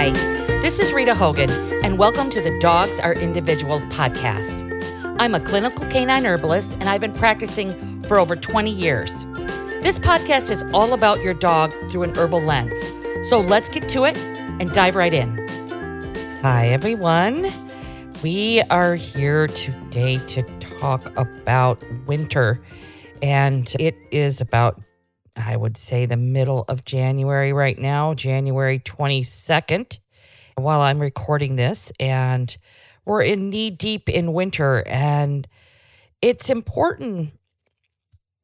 Hi, this is Rita Hogan, and welcome to the Dogs Are Individuals podcast. I'm a clinical canine herbalist, and I've been practicing for over 20 years. This podcast is all about your dog through an herbal lens. So let's get to it and dive right in. Hi, everyone. We are here today to talk about winter, and it is about I would say the middle of January right now, January 22nd, while I'm recording this. And we're in knee deep in winter. And it's important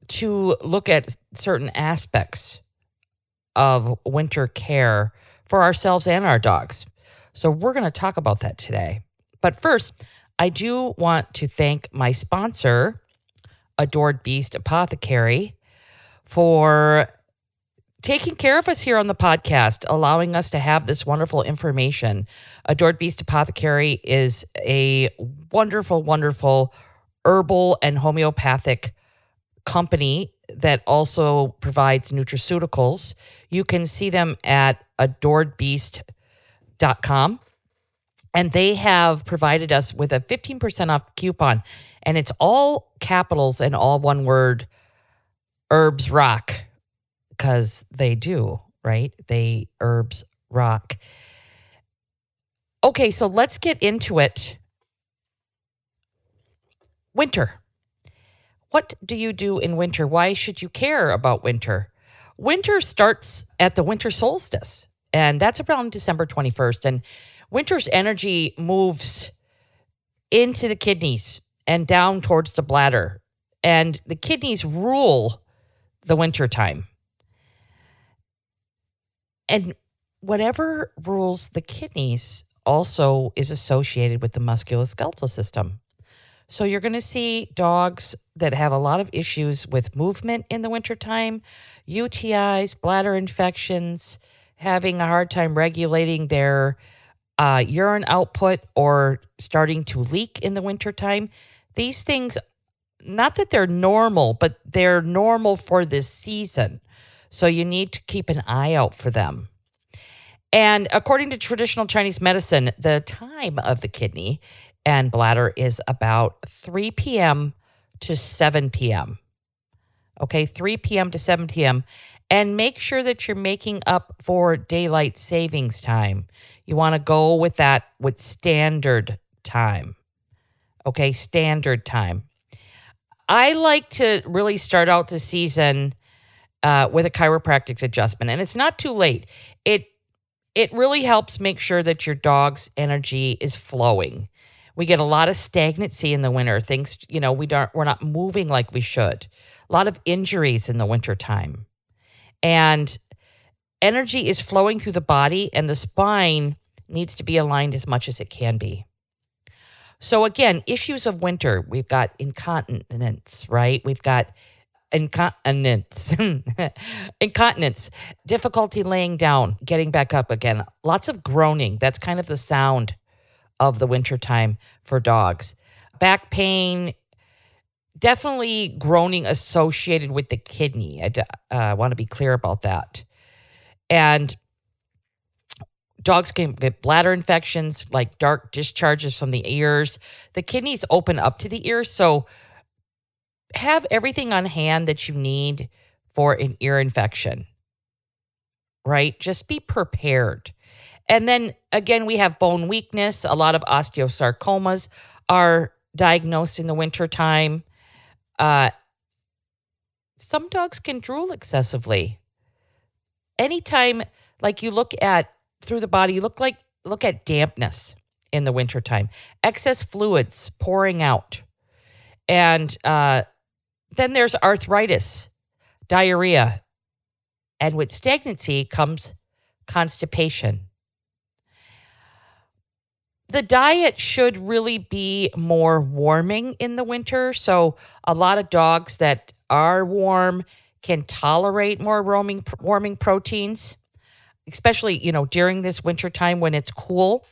to look at certain aspects of winter care for ourselves and our dogs. So we're going to talk about that today. But first, I do want to thank my sponsor, Adored Beast Apothecary for taking care of us here on the podcast, allowing us to have this wonderful information. Adored Beast Apothecary is a wonderful, wonderful herbal and homeopathic company that also provides nutraceuticals. You can see them at adoredbeast.com. And they have provided us with a 15% off coupon. And it's all capitals and all one word herbs rock because they do, right? They herbs rock. Okay, so let's get into it. Winter. What do you do in winter? Why should you care about winter? Winter starts at the winter solstice, and that's around December 21st. And winter's energy moves into the kidneys and down towards the bladder. And the kidneys rule the winter time. And whatever rules the kidneys also is associated with the musculoskeletal system. So you're going to see dogs that have a lot of issues with movement in the wintertime, UTIs, bladder infections, having a hard time regulating their uh, urine output or starting to leak in the wintertime. These things not that they're normal, but they're normal for this season. So you need to keep an eye out for them. And according to traditional Chinese medicine, the time of the kidney and bladder is about 3 p.m. to 7 p.m. Okay, 3 p.m. to 7 p.m. And make sure that you're making up for daylight savings time. You want to go with that with standard time. Okay, standard time. I like to really start out the season uh, with a chiropractic adjustment, and it's not too late. It it really helps make sure that your dog's energy is flowing. We get a lot of stagnancy in the winter. Things, you know, we don't we're not moving like we should. A lot of injuries in the wintertime. And energy is flowing through the body and the spine needs to be aligned as much as it can be. So again, issues of winter, we've got incontinence, right? We've got incontinence, incontinence, difficulty laying down, getting back up again, lots of groaning. That's kind of the sound of the wintertime for dogs. Back pain, definitely groaning associated with the kidney. I uh, want to be clear about that. And Dogs can get bladder infections, like dark discharges from the ears. The kidneys open up to the ears. So have everything on hand that you need for an ear infection, right? Just be prepared. And then again, we have bone weakness. A lot of osteosarcomas are diagnosed in the wintertime. Uh, some dogs can drool excessively. Anytime, like you look at through the body. Look like look at dampness in the wintertime, excess fluids pouring out. And uh, then there's arthritis, diarrhea. And with stagnancy comes constipation. The diet should really be more warming in the winter. So, a lot of dogs that are warm can tolerate more roaming, warming proteins especially, you know, during this winter time when it's cool.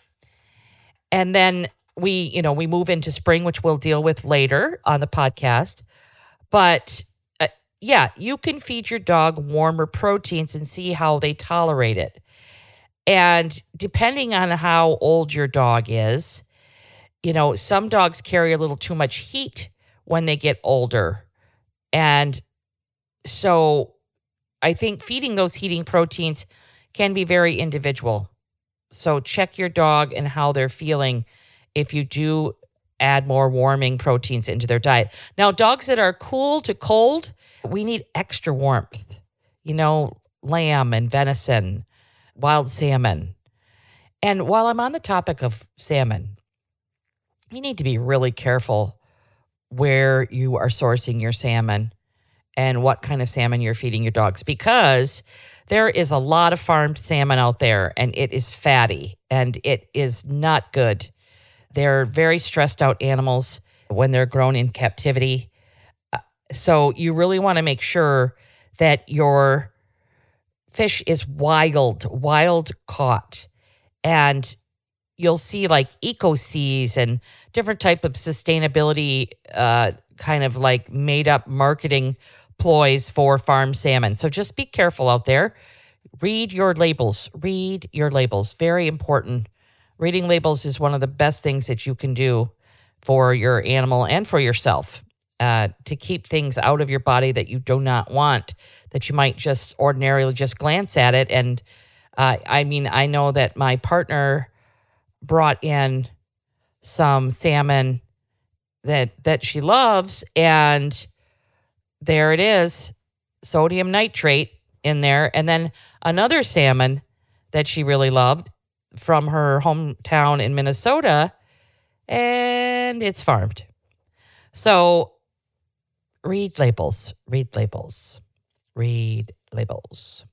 And then we, you know, we move into spring, which we'll deal with later on the podcast. But uh, yeah, you can feed your dog warmer proteins and see how they tolerate it. And depending on how old your dog is, you know, some dogs carry a little too much heat when they get older. And so I think feeding those heating proteins can be very individual. So check your dog and how they're feeling if you do add more warming proteins into their diet. Now, dogs that are cool to cold, we need extra warmth. You know, lamb and venison, wild salmon. And while I'm on the topic of salmon, you need to be really careful where you are sourcing your salmon and what kind of salmon you're feeding your dogs because there is a lot of farmed salmon out there and it is fatty and it is not good. They're very stressed out animals when they're grown in captivity. Uh, so you really want to make sure that your fish is wild, wild caught. And you'll see like eco seas and different type of sustainability uh, kind of like made up marketing ploys for farm salmon. So just be careful out there. Read your labels. Read your labels. Very important. Reading labels is one of the best things that you can do for your animal and for yourself uh, to keep things out of your body that you do not want, that you might just ordinarily just glance at it. And uh, I mean, I know that my partner brought in some salmon that that she loves and there it is sodium nitrate in there and then another salmon that she really loved from her hometown in Minnesota and it's farmed. So read labels, read labels, read labels.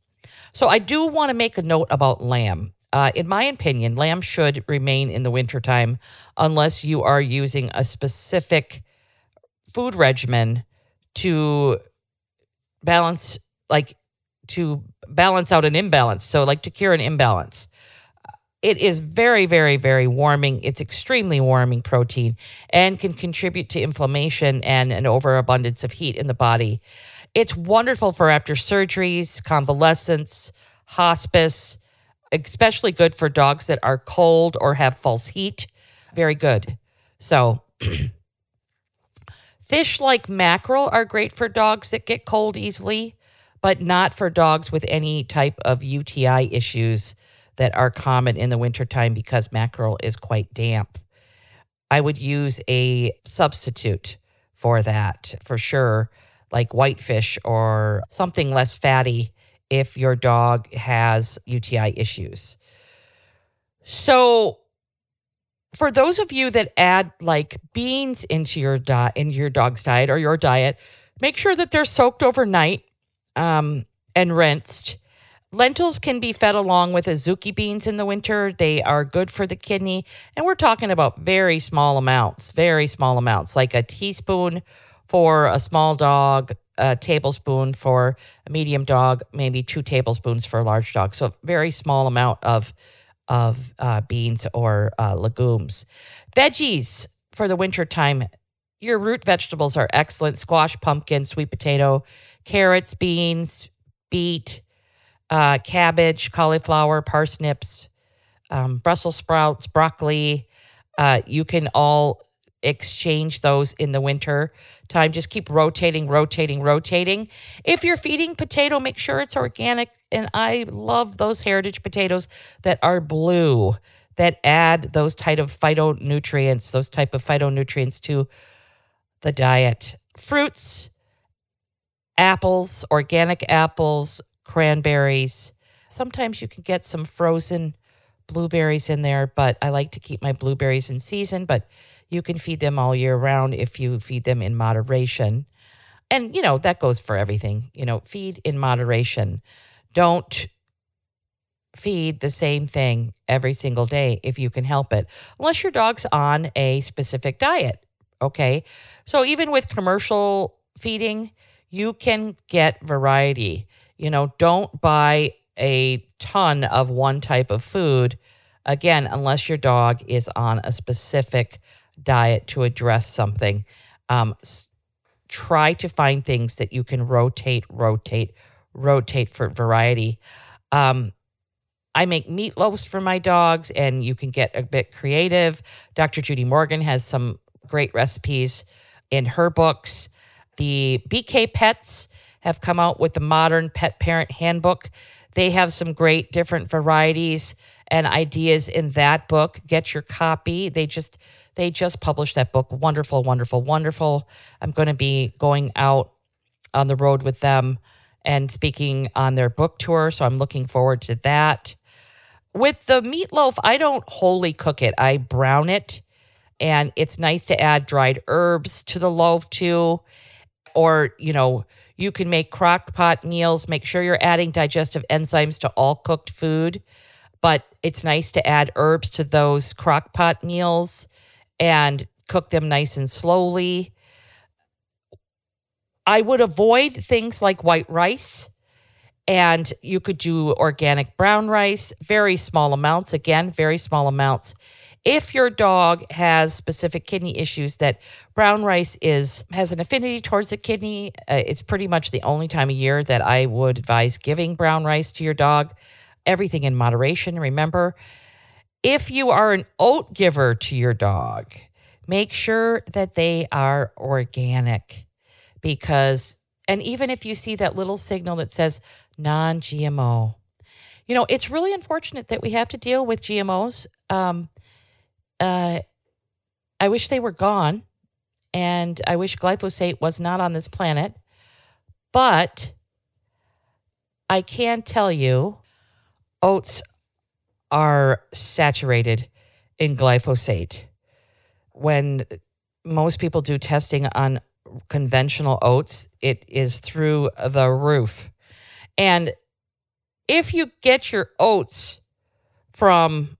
So I do want to make a note about lamb. Uh, in my opinion, lamb should remain in the wintertime unless you are using a specific food regimen to balance, like to balance out an imbalance. So, like to cure an imbalance. It is very, very, very warming. It's extremely warming protein and can contribute to inflammation and an overabundance of heat in the body. It's wonderful for after surgeries, convalescence, hospice, especially good for dogs that are cold or have false heat. Very good. So, fish like mackerel are great for dogs that get cold easily, but not for dogs with any type of UTI issues that are common in the wintertime because mackerel is quite damp. I would use a substitute for that for sure, like whitefish or something less fatty if your dog has UTI issues. So for those of you that add like beans into your diet in your dog's diet or your diet, make sure that they're soaked overnight um, and rinsed. Lentils can be fed along with azuki beans in the winter. They are good for the kidney. And we're talking about very small amounts, very small amounts, like a teaspoon for a small dog, a tablespoon for a medium dog, maybe two tablespoons for a large dog. So very small amount of of uh, beans or uh, legumes. Veggies for the winter time. Your root vegetables are excellent: squash, pumpkin, sweet potato, carrots, beans, beet, uh, cabbage, cauliflower, parsnips, um, Brussels sprouts, broccoli. Uh, you can all exchange those in the winter time. Just keep rotating, rotating, rotating. If you're feeding potato, make sure it's organic. And I love those heritage potatoes that are blue that add those type of phytonutrients, those type of phytonutrients to the diet. Fruits, apples, organic apples, cranberries. Sometimes you can get some frozen blueberries in there, but I like to keep my blueberries in season, but you can feed them all year round if you feed them in moderation. And, you know, that goes for everything. You know, feed in moderation. Don't feed the same thing every single day if you can help it, unless your dog's on a specific diet. Okay. So even with commercial feeding, you can get variety. You know, don't buy a ton of one type of food, again, unless your dog is on a specific diet to address something. Um, try to find things that you can rotate, rotate, rotate for variety. Um, I make meatloaves for my dogs, and you can get a bit creative. Dr. Judy Morgan has some great recipes in her books. The BK Pets have come out with the Modern Pet Parent Handbook. They have some great different varieties and ideas in that book. Get your copy. They just they just published that book. Wonderful, wonderful, wonderful. I'm going to be going out on the road with them and speaking on their book tour, so I'm looking forward to that. With the meatloaf, I don't wholly cook it. I brown it and it's nice to add dried herbs to the loaf too or, you know, you can make crock pot meals. Make sure you're adding digestive enzymes to all cooked food. But it's nice to add herbs to those crock pot meals and cook them nice and slowly. I would avoid things like white rice. And you could do organic brown rice, very small amounts. Again, very small amounts. If your dog has specific kidney issues that brown rice is has an affinity towards the kidney, uh, it's pretty much the only time of year that I would advise giving brown rice to your dog. Everything in moderation, remember. If you are an oat giver to your dog, make sure that they are organic because and even if you see that little signal that says non-GMO, you know, it's really unfortunate that we have to deal with GMOs. Um, uh, I wish they were gone, and I wish glyphosate was not on this planet. But I can tell you, oats are saturated in glyphosate. When most people do testing on conventional oats, it is through the roof. And if you get your oats from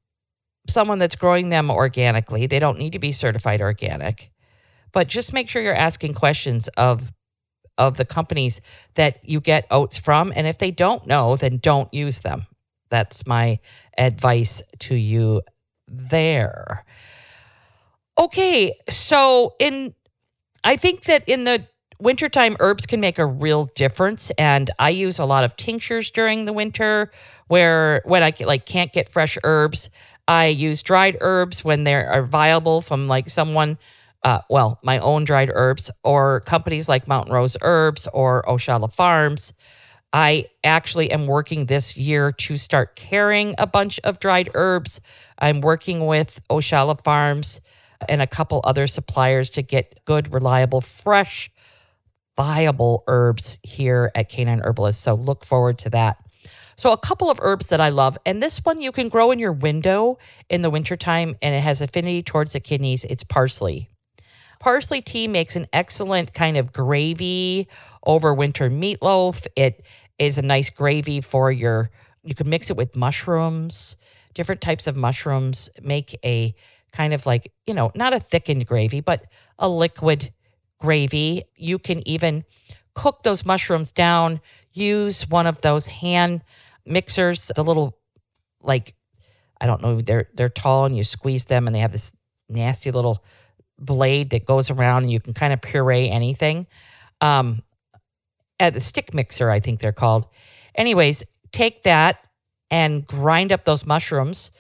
someone that's growing them organically. They don't need to be certified organic, but just make sure you're asking questions of of the companies that you get oats from and if they don't know, then don't use them. That's my advice to you there. Okay, so in I think that in the wintertime herbs can make a real difference and I use a lot of tinctures during the winter where when I like can't get fresh herbs, I use dried herbs when they are viable from like someone, uh, well, my own dried herbs or companies like Mountain Rose Herbs or Oshala Farms. I actually am working this year to start carrying a bunch of dried herbs. I'm working with Oshala Farms and a couple other suppliers to get good, reliable, fresh, viable herbs here at Canine Herbalist. So look forward to that. So, a couple of herbs that I love, and this one you can grow in your window in the wintertime, and it has affinity towards the kidneys. It's parsley. Parsley tea makes an excellent kind of gravy over winter meatloaf. It is a nice gravy for your, you can mix it with mushrooms, different types of mushrooms, make a kind of like, you know, not a thickened gravy, but a liquid gravy. You can even cook those mushrooms down, use one of those hand mixers, the little like I don't know, they're they're tall and you squeeze them and they have this nasty little blade that goes around and you can kind of puree anything. Um at the stick mixer, I think they're called. Anyways, take that and grind up those mushrooms.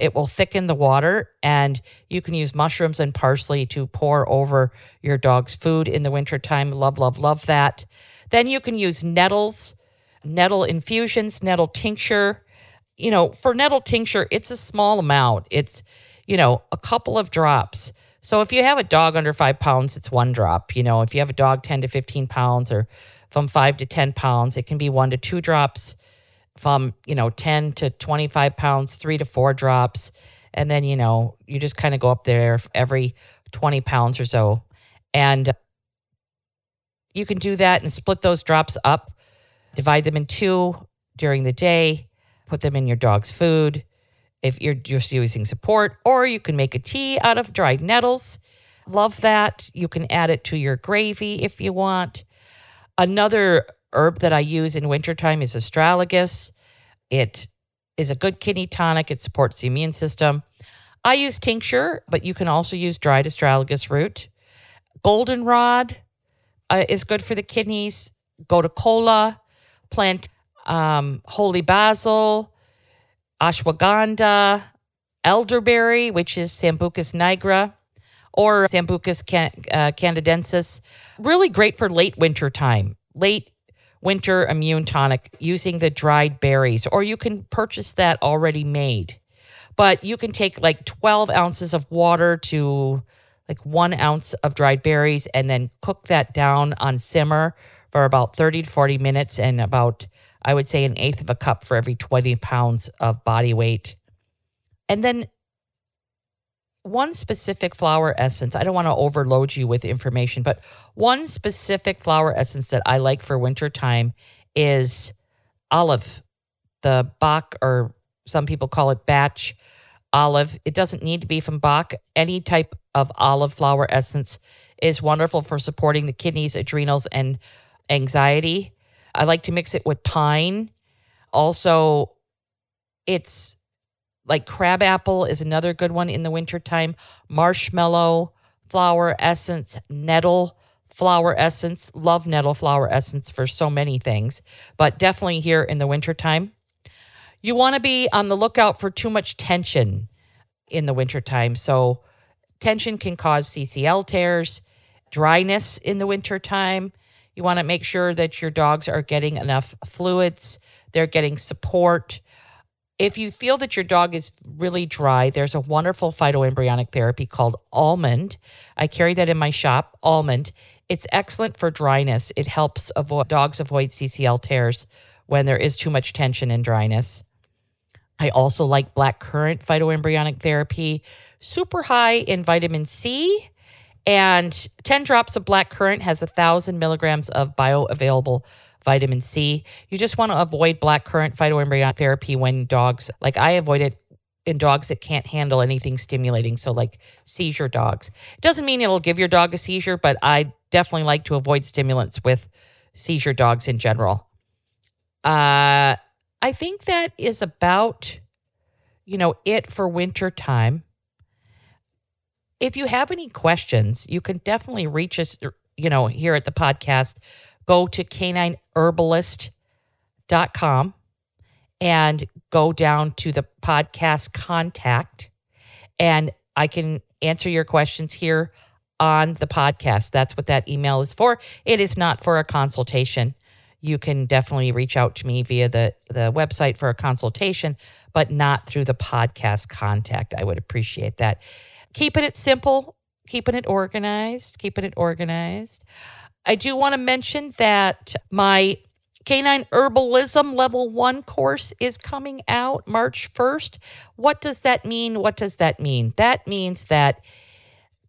It will thicken the water, and you can use mushrooms and parsley to pour over your dog's food in the wintertime. Love, love, love that. Then you can use nettles nettle infusions, nettle tincture. You know, for nettle tincture, it's a small amount. It's, you know, a couple of drops. So if you have a dog under five pounds, it's one drop. You know, if you have a dog 10 to 15 pounds or from five to 10 pounds, it can be one to two drops. From, you know, 10 to 25 pounds, three to four drops. And then, you know, you just kind of go up there every 20 pounds or so. And you can do that and split those drops up Divide them in two during the day, put them in your dog's food if you're just using support, or you can make a tea out of dried nettles. Love that. You can add it to your gravy if you want. Another herb that I use in wintertime is astragalus. It is a good kidney tonic, it supports the immune system. I use tincture, but you can also use dried astragalus root. Goldenrod uh, is good for the kidneys. Gotu kola plant um, holy basil. ashwagandha, elderberry, which is Sambucus nigra, or Sambucus can, uh, canadiensis. Really great for late winter time, late winter immune tonic using the dried berries, or you can purchase that already made. But you can take like 12 ounces of water to like one ounce of dried berries and then cook that down on simmer for about 30 to 40 minutes and about, I would say, an eighth of a cup for every 20 pounds of body weight. And then one specific flower essence, I don't want to overload you with information, but one specific flower essence that I like for wintertime is olive, the Bach, or some people call it batch olive. It doesn't need to be from Bach. Any type of olive flower essence is wonderful for supporting the kidneys, adrenals, and anxiety. I like to mix it with pine. Also, it's like crabapple is another good one in the wintertime. Marshmallow flower essence, nettle flower essence. Love nettle flower essence for so many things, but definitely here in the wintertime. You want to be on the lookout for too much tension in the wintertime. So, tension can cause CCL tears, dryness in the wintertime. You want to make sure that your dogs are getting enough fluids, they're getting support. If you feel that your dog is really dry, there's a wonderful phytoembryonic therapy called almond. I carry that in my shop, almond. It's excellent for dryness. It helps avoid, dogs avoid CCL tears when there is too much tension and dryness. I also like black currant phytoembryonic therapy, super high in vitamin C. And 10 drops of black currant has a thousand milligrams of bioavailable vitamin C. You just want to avoid black currant phytoembryonic therapy when dogs, like I avoid it in dogs that can't handle anything stimulating. So, like seizure dogs. It doesn't mean it'll give your dog a seizure, but I definitely like to avoid stimulants with seizure dogs in general. Uh, I think that is about, you know, it for winter time. If you have any questions, you can definitely reach us, you know, here at the podcast. Go to canineherbalist.com and go down to the podcast contact, and I can answer your questions here on the podcast. That's what that email is for. It is not for a consultation you can definitely reach out to me via the, the website for a consultation, but not through the podcast contact. I would appreciate that. Keeping it simple, keeping it organized, keeping it organized. I do want to mention that my Canine Herbalism Level 1 course is coming out March 1st. What does that mean? What does that mean? That means that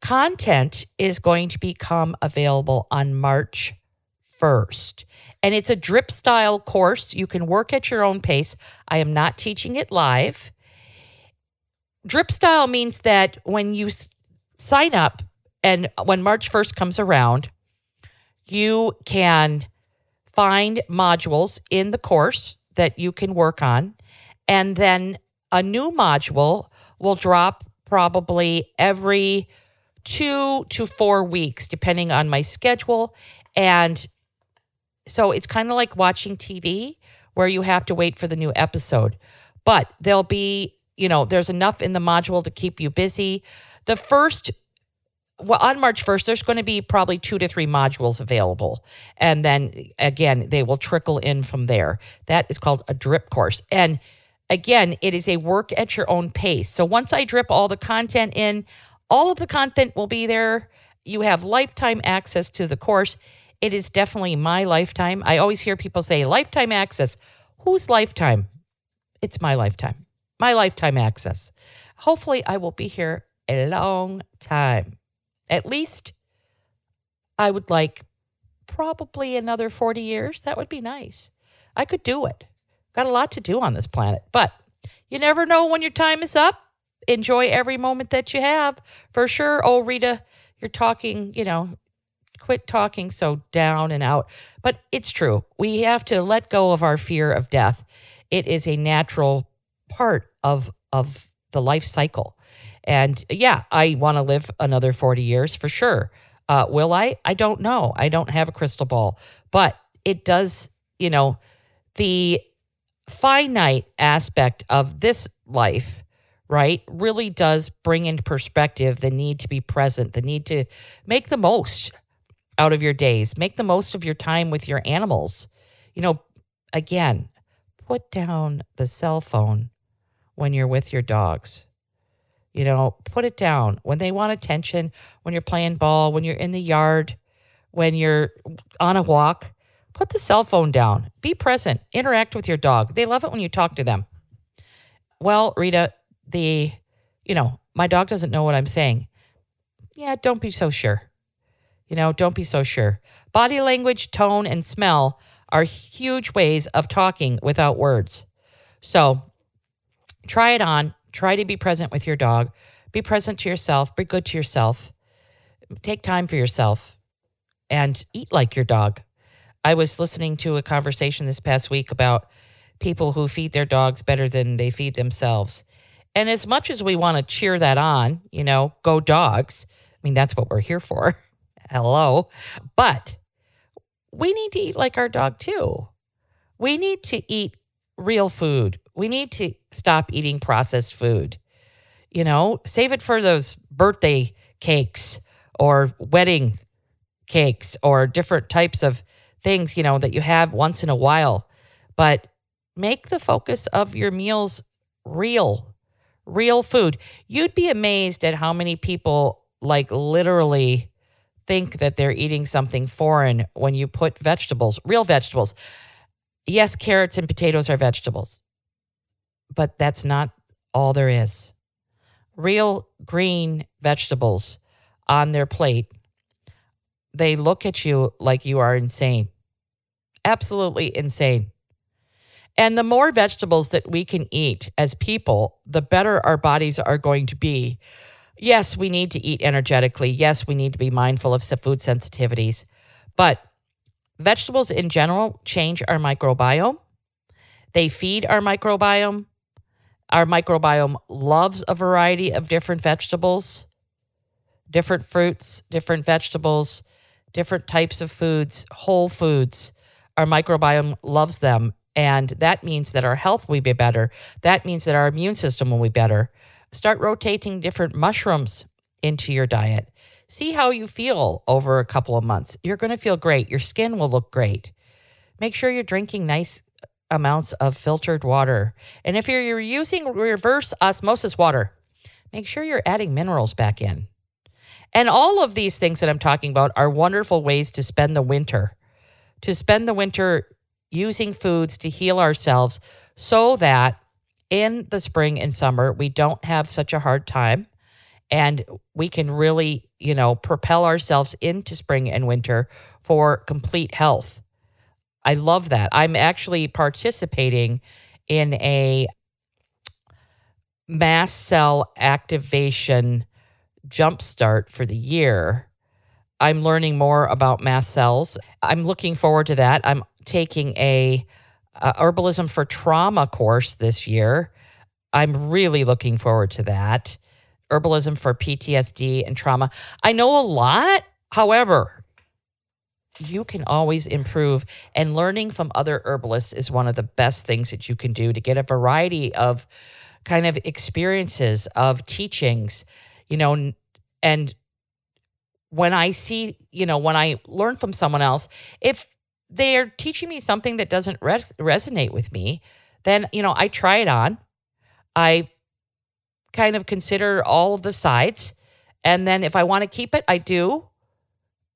content is going to become available on March 1st. And it's a drip style course. You can work at your own pace. I am not teaching it live. Drip style means that when you s- sign up and when March 1st comes around, you can find modules in the course that you can work on. And then a new module will drop probably every two to four weeks, depending on my schedule. And so it's kind of like watching TV where you have to wait for the new episode. But there'll be, you know, there's enough in the module to keep you busy. The first well, on March 1st, there's going to be probably two to three modules available. And then again, they will trickle in from there. That is called a drip course. And again, it is a work at your own pace. So once I drip all the content in, all of the content will be there. You have lifetime access to the course. It is definitely my lifetime. I always hear people say lifetime access. Whose lifetime? It's my lifetime. My lifetime access. Hopefully, I will be here a long time. At least I would like probably another 40 years. That would be nice. I could do it. Got a lot to do on this planet, but you never know when your time is up. Enjoy every moment that you have for sure. Oh, Rita, you're talking, you know, quit talking so down and out. But it's true. We have to let go of our fear of death. It is a natural part of of the life cycle. And yeah, I want to live another 40 years for sure. Uh, will I? I don't know. I don't have a crystal ball, but it does, you know, the finite aspect of this life, right, really does bring into perspective the need to be present, the need to make the most out of your days, make the most of your time with your animals. You know, again, put down the cell phone when you're with your dogs. You know, put it down when they want attention, when you're playing ball, when you're in the yard, when you're on a walk. Put the cell phone down. Be present. Interact with your dog. They love it when you talk to them. Well, Rita, the, you know, my dog doesn't know what I'm saying. Yeah, don't be so sure. You know, don't be so sure. Body language, tone, and smell are huge ways of talking without words. So try it on. Try to be present with your dog. Be present to yourself. Be good to yourself. Take time for yourself and eat like your dog. I was listening to a conversation this past week about people who feed their dogs better than they feed themselves. And as much as we want to cheer that on, you know, go dogs, I mean, that's what we're here for. Hello. But we need to eat like our dog too. We need to eat real food. We need to stop eating processed food. You know, save it for those birthday cakes or wedding cakes or different types of things, you know, that you have once in a while. But make the focus of your meals real, real food. You'd be amazed at how many people, like, literally think that they're eating something foreign when you put vegetables, real vegetables. Yes, carrots and potatoes are vegetables, but that's not all there is. Real green vegetables on their plate, they look at you like you are insane. Absolutely insane. And the more vegetables that we can eat as people, the better our bodies are going to be yes, we need to eat energetically. Yes, we need to be mindful of food sensitivities. But vegetables in general change our microbiome. They feed our microbiome. Our microbiome loves a variety of different vegetables, different fruits, different vegetables, different types of foods, whole foods. Our microbiome loves them. And that means that our health will be better. That means that our immune system will be better. Start rotating different mushrooms into your diet. See how you feel over a couple of months. You're going to feel great. Your skin will look great. Make sure you're drinking nice amounts of filtered water. And if you're using reverse osmosis water, make sure you're adding minerals back in. And all of these things that I'm talking about are wonderful ways to spend the winter, to spend the winter using foods to heal ourselves so that in the spring and summer, we don't have such a hard time and we can really, you know, propel ourselves into spring and winter for complete health. I love that. I'm actually participating in a mast cell activation jumpstart for the year. I'm learning more about mast cells. I'm looking forward to that. I'm taking a uh, herbalism for trauma course this year. I'm really looking forward to that. Herbalism for PTSD and trauma. I know a lot. However, you can always improve, and learning from other herbalists is one of the best things that you can do to get a variety of kind of experiences, of teachings, you know, and when I see, you know, when I learn from someone else, if they're teaching me something that doesn't res- resonate with me, then, you know, I try it on. I kind of consider all of the sides. And then if I want to keep it, I do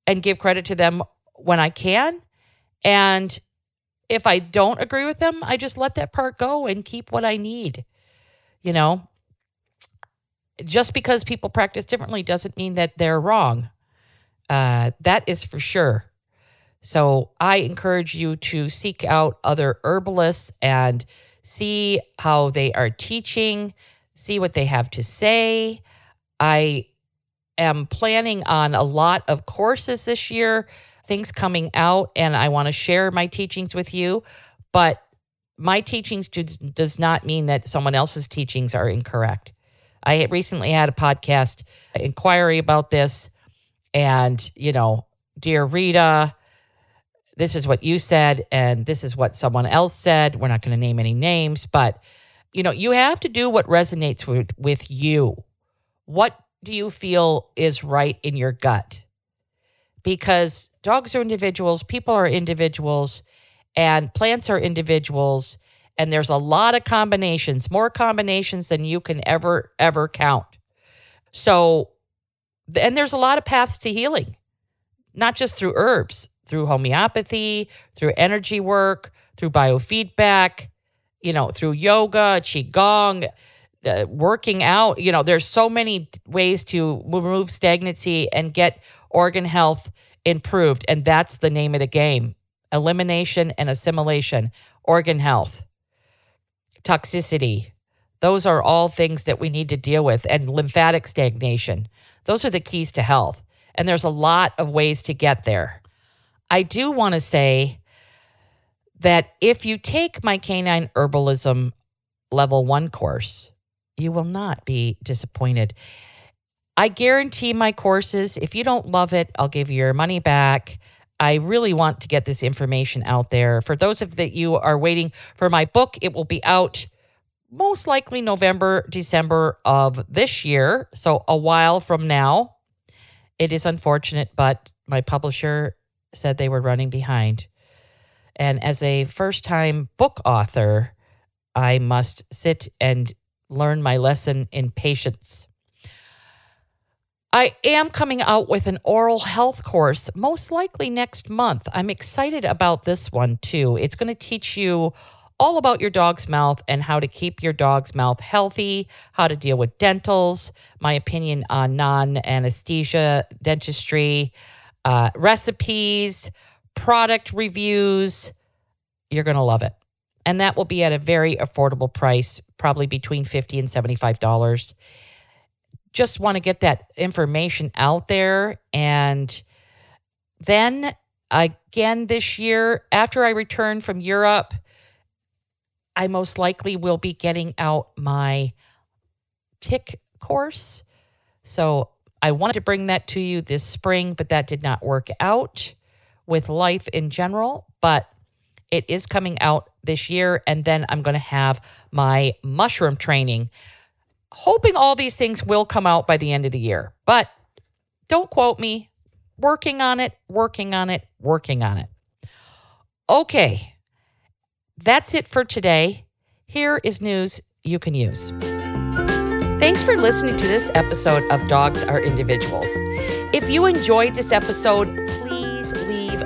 and give credit to them when I can. And if I don't agree with them, I just let that part go and keep what I need. You know, just because people practice differently doesn't mean that they're wrong. Uh, that is for sure. So I encourage you to seek out other herbalists and see how they are teaching, see what they have to say. I am planning on a lot of courses this year, things coming out, and I want to share my teachings with you. But my teachings do, does not mean that someone else's teachings are incorrect. I recently had a podcast inquiry about this, and, you know, dear Rita, this is what you said and this is what someone else said. We're not going to name any names, but you know, you have to do what resonates with, with you. What do you feel is right in your gut? Because dogs are individuals, people are individuals, and plants are individuals. And there's a lot of combinations, more combinations than you can ever, ever count. So, and there's a lot of paths to healing, not just through herbs, through homeopathy, through energy work, through biofeedback, you know, through yoga, qigong, uh, working out. You know, there's so many ways to remove stagnancy and get organ health improved. And that's the name of the game elimination and assimilation, organ health, toxicity. Those are all things that we need to deal with, and lymphatic stagnation. Those are the keys to health. And there's a lot of ways to get there. I do want to say that if you take my canine herbalism level one course, you will not be disappointed. I guarantee my courses, if you don't love it, I'll give you your money back. I really want to get this information out there. For those of that you are waiting for my book, it will be out most likely November, December of this year. So a while from now. It is unfortunate, but my publisher said they were running behind. And as a first time book author, I must sit and learn my lesson in patience. I am coming out with an oral health course, most likely next month. I'm excited about this one too. It's going to teach you all about your dog's mouth and how to keep your dog's mouth healthy, how to deal with dentals, my opinion on non anesthesia dentistry, uh, recipes, product reviews. You're going to love it. And that will be at a very affordable price, probably between 50 and $75. Just want to get that information out there. And then again this year, after I return from Europe, I most likely will be getting out my tick course. So I wanted to bring that to you this spring, but that did not work out with life in general. But it is coming out this year. And then I'm going to have my mushroom training, hoping all these things will come out by the end of the year. But don't quote me. Working on it, working on it, working on it. Okay. That's it for today. Here is news you can use. Thanks for listening to this episode of Dogs Are Individuals. If you enjoyed this episode, please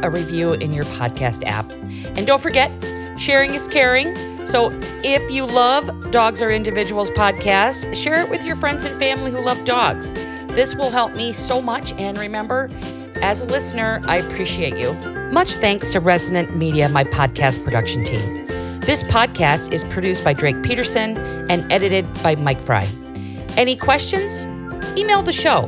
a review in your podcast app. And don't forget, sharing is caring. So if you love Dogs Are Individuals podcast, share it with your friends and family who love dogs. This will help me so much. And remember, as a listener, I appreciate you. Much thanks to Resonant Media, my podcast production team. This podcast is produced by Drake Peterson and edited by Mike Fry. Any questions? Email the show.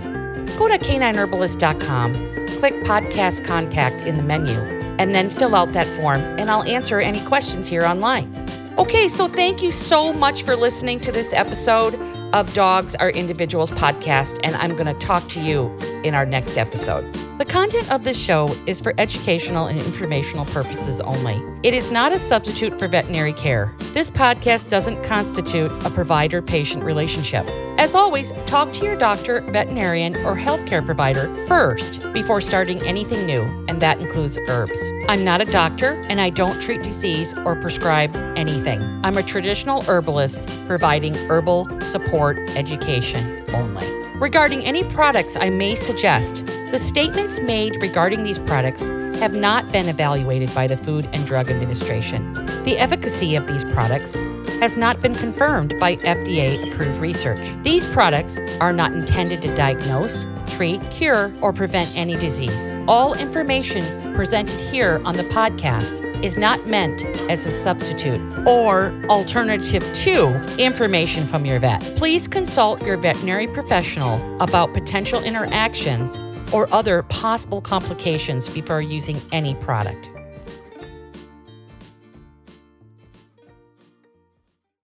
Go to canineherbalist.com, click podcast contact in the menu, and then fill out that form, and I'll answer any questions here online. Okay, so thank you so much for listening to this episode of Dogs Are Individuals podcast, and I'm going to talk to you in our next episode. The content of this show is for educational and informational purposes only. It is not a substitute for veterinary care. This podcast doesn't constitute a provider patient relationship. As always, talk to your doctor, veterinarian, or healthcare provider first before starting anything new, and that includes herbs. I'm not a doctor and I don't treat disease or prescribe anything. I'm a traditional herbalist providing herbal support education only. Regarding any products I may suggest, the statements made regarding these products have not been evaluated by the Food and Drug Administration. The efficacy of these products has not been confirmed by FDA approved research. These products are not intended to diagnose, treat, cure, or prevent any disease. All information presented here on the podcast is not meant as a substitute or alternative to information from your vet. Please consult your veterinary professional about potential interactions or other possible complications before using any product.